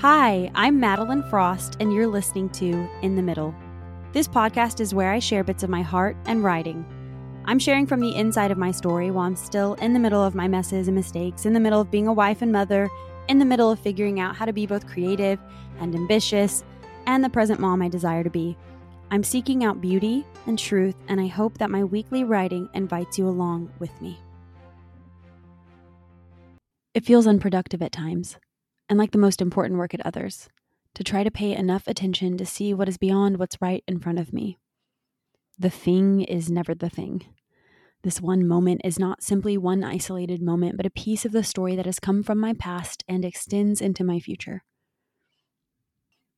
Hi, I'm Madeleine Frost, and you're listening to In the Middle. This podcast is where I share bits of my heart and writing. I'm sharing from the inside of my story while I'm still in the middle of my messes and mistakes, in the middle of being a wife and mother, in the middle of figuring out how to be both creative and ambitious, and the present mom I desire to be. I'm seeking out beauty and truth, and I hope that my weekly writing invites you along with me. It feels unproductive at times, and like the most important work at others, to try to pay enough attention to see what is beyond what's right in front of me. The thing is never the thing. This one moment is not simply one isolated moment, but a piece of the story that has come from my past and extends into my future.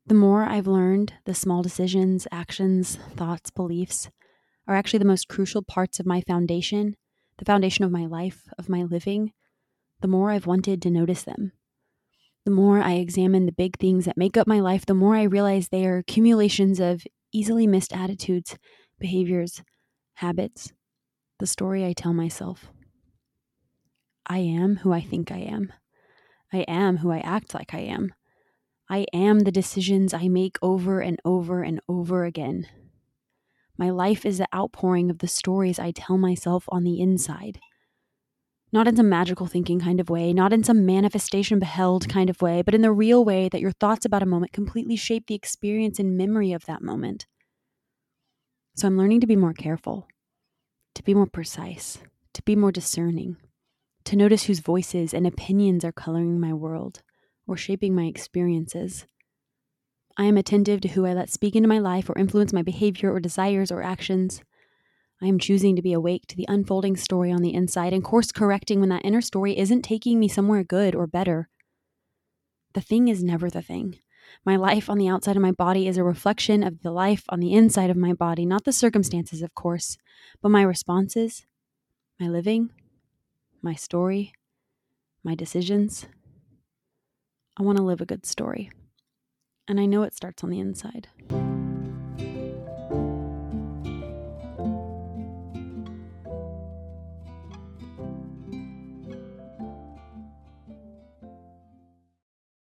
The more I've learned, the small decisions, actions, thoughts, beliefs are actually the most crucial parts of my foundation, the foundation of my life, of my living, the more I've wanted to notice them. The more I examine the big things that make up my life, the more I realize they are accumulations of easily missed attitudes, behaviors, habits, the story I tell myself. I am who I think I am. I am who I act like I am. I am the decisions I make over and over and over again. My life is the outpouring of the stories I tell myself on the inside not in some magical thinking kind of way, not in some manifestation beheld kind of way, but in the real way that your thoughts about a moment completely shape the experience and memory of that moment. So I'm learning to be more careful, to be more precise, to be more discerning, to notice whose voices and opinions are coloring my world or shaping my experiences. I am attentive to who I let speak into my life or influence my behavior or desires or actions. I am choosing to be awake to the unfolding story on the inside and course correcting when that inner story isn't taking me somewhere good or better. The thing is never the thing. My life on the outside of my body is a reflection of the life on the inside of my body, not the circumstances, of course, but my responses, my living, my story, my decisions. I want to live a good story. And I know it starts on the inside.